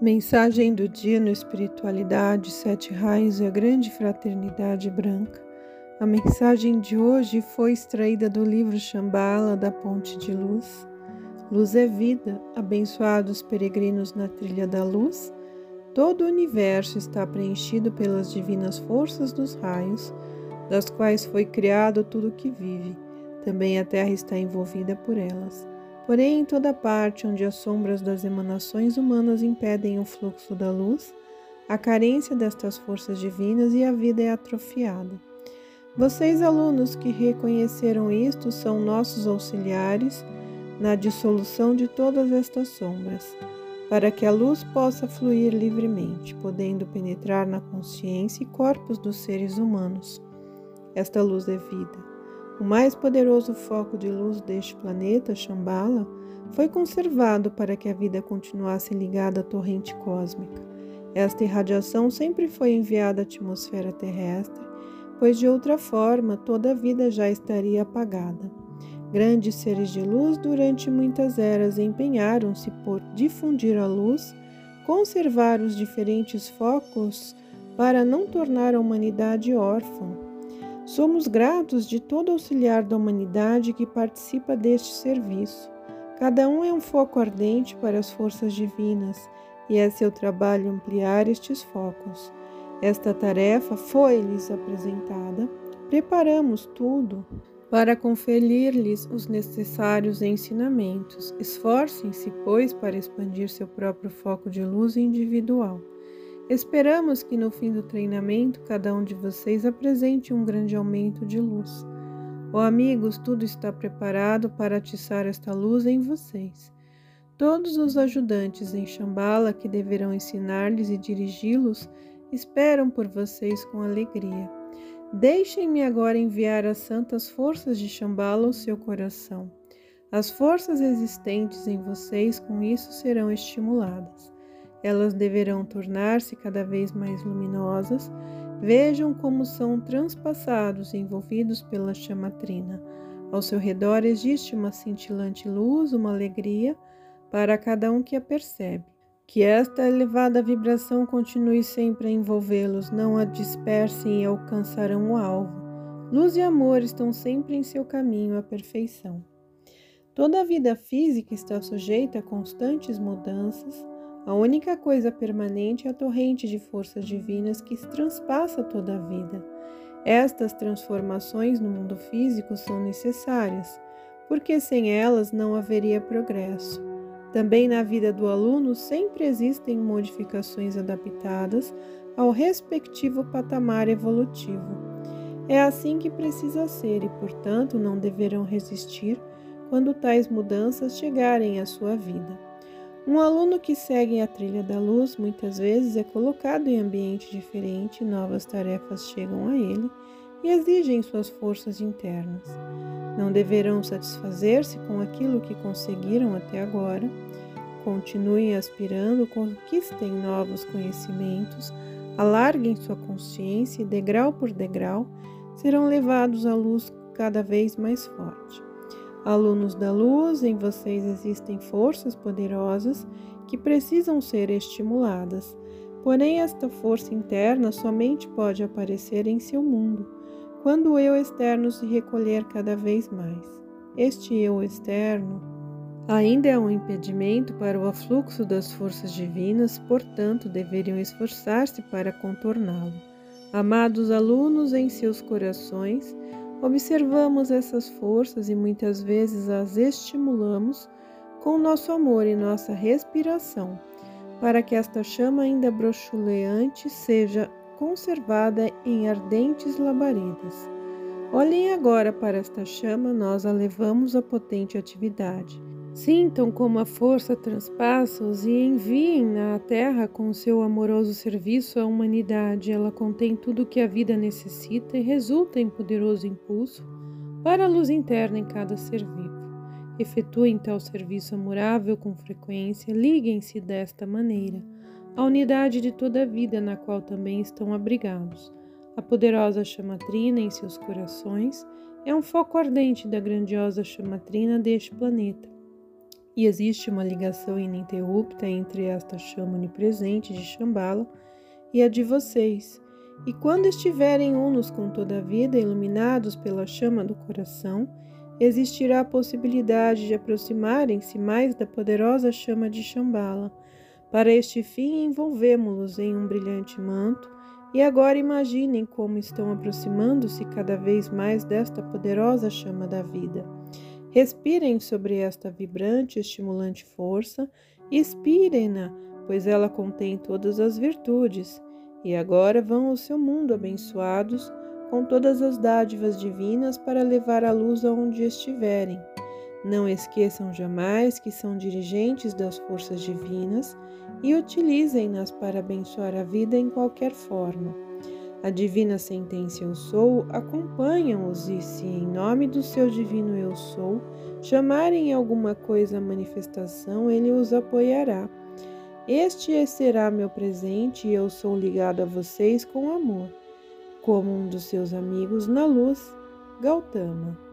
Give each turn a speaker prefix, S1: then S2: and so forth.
S1: Mensagem do dia no Espiritualidade, Sete Raios e a Grande Fraternidade Branca. A mensagem de hoje foi extraída do livro Shambhala da Ponte de Luz. Luz é vida, abençoados peregrinos na trilha da luz. Todo o universo está preenchido pelas divinas forças dos raios, das quais foi criado tudo o que vive. Também a Terra está envolvida por elas. Porém, em toda parte onde as sombras das emanações humanas impedem o fluxo da luz, a carência destas forças divinas e a vida é atrofiada. Vocês, alunos que reconheceram isto, são nossos auxiliares na dissolução de todas estas sombras, para que a luz possa fluir livremente, podendo penetrar na consciência e corpos dos seres humanos. Esta luz é vida. O mais poderoso foco de luz deste planeta, Shambhala, foi conservado para que a vida continuasse ligada à torrente cósmica. Esta irradiação sempre foi enviada à atmosfera terrestre, pois de outra forma toda a vida já estaria apagada. Grandes seres de luz durante muitas eras empenharam-se por difundir a luz, conservar os diferentes focos para não tornar a humanidade órfã Somos gratos de todo auxiliar da humanidade que participa deste serviço. Cada um é um foco ardente para as forças divinas e é seu trabalho ampliar estes focos. Esta tarefa foi-lhes apresentada. Preparamos tudo para conferir-lhes os necessários ensinamentos. Esforcem-se, pois, para expandir seu próprio foco de luz individual. Esperamos que no fim do treinamento cada um de vocês apresente um grande aumento de luz. Oh, amigos, tudo está preparado para atiçar esta luz em vocês. Todos os ajudantes em Shambhala que deverão ensinar-lhes e dirigi-los esperam por vocês com alegria. Deixem-me agora enviar as santas forças de Shambhala ao seu coração. As forças existentes em vocês com isso serão estimuladas. Elas deverão tornar-se cada vez mais luminosas. Vejam como são transpassados e envolvidos pela chamatrina. Ao seu redor existe uma cintilante luz, uma alegria para cada um que a percebe. Que esta elevada vibração continue sempre a envolvê-los, não a dispersem e alcançarão o alvo. Luz e amor estão sempre em seu caminho à perfeição. Toda a vida física está sujeita a constantes mudanças a única coisa permanente é a torrente de forças divinas que transpassa toda a vida. Estas transformações no mundo físico são necessárias, porque sem elas não haveria progresso. Também na vida do aluno sempre existem modificações adaptadas ao respectivo patamar evolutivo. É assim que precisa ser e, portanto, não deverão resistir quando tais mudanças chegarem à sua vida. Um aluno que segue a trilha da luz muitas vezes é colocado em ambiente diferente, novas tarefas chegam a ele e exigem suas forças internas. Não deverão satisfazer-se com aquilo que conseguiram até agora. Continuem aspirando, conquistem novos conhecimentos, alarguem sua consciência e, degrau por degrau, serão levados à luz cada vez mais forte. Alunos da luz, em vocês existem forças poderosas que precisam ser estimuladas. Porém, esta força interna somente pode aparecer em seu mundo, quando o eu externo se recolher cada vez mais. Este eu externo ainda é um impedimento para o afluxo das forças divinas, portanto, deveriam esforçar-se para contorná-lo. Amados alunos, em seus corações, Observamos essas forças e muitas vezes as estimulamos com nosso amor e nossa respiração, para que esta chama ainda brochuleante seja conservada em ardentes labaredas. Olhem agora para esta chama, nós a levamos à potente atividade. Sintam como a força transpassa-os e enviem na terra com seu amoroso serviço à humanidade. Ela contém tudo o que a vida necessita e resulta em poderoso impulso para a luz interna em cada ser vivo. Efetuem tal serviço amorável com frequência, liguem-se desta maneira à unidade de toda a vida na qual também estão abrigados. A poderosa chamatrina em seus corações é um foco ardente da grandiosa chamatrina deste planeta e existe uma ligação ininterrupta entre esta chama onipresente de Shambhala e a de vocês. E quando estiverem unos com toda a vida, iluminados pela chama do coração, existirá a possibilidade de aproximarem-se mais da poderosa chama de Shambhala. Para este fim, envolvemos-los em um brilhante manto, e agora imaginem como estão aproximando-se cada vez mais desta poderosa chama da vida. Respirem sobre esta vibrante e estimulante força e expirem-na, pois ela contém todas as virtudes. E agora vão ao seu mundo abençoados com todas as dádivas divinas para levar a luz aonde estiverem. Não esqueçam jamais que são dirigentes das forças divinas e utilizem-nas para abençoar a vida em qualquer forma. A divina sentença Eu Sou acompanha-os e, se em nome do seu divino Eu Sou chamarem alguma coisa a manifestação, ele os apoiará. Este será meu presente e eu sou ligado a vocês com amor, como um dos seus amigos na luz, Gautama.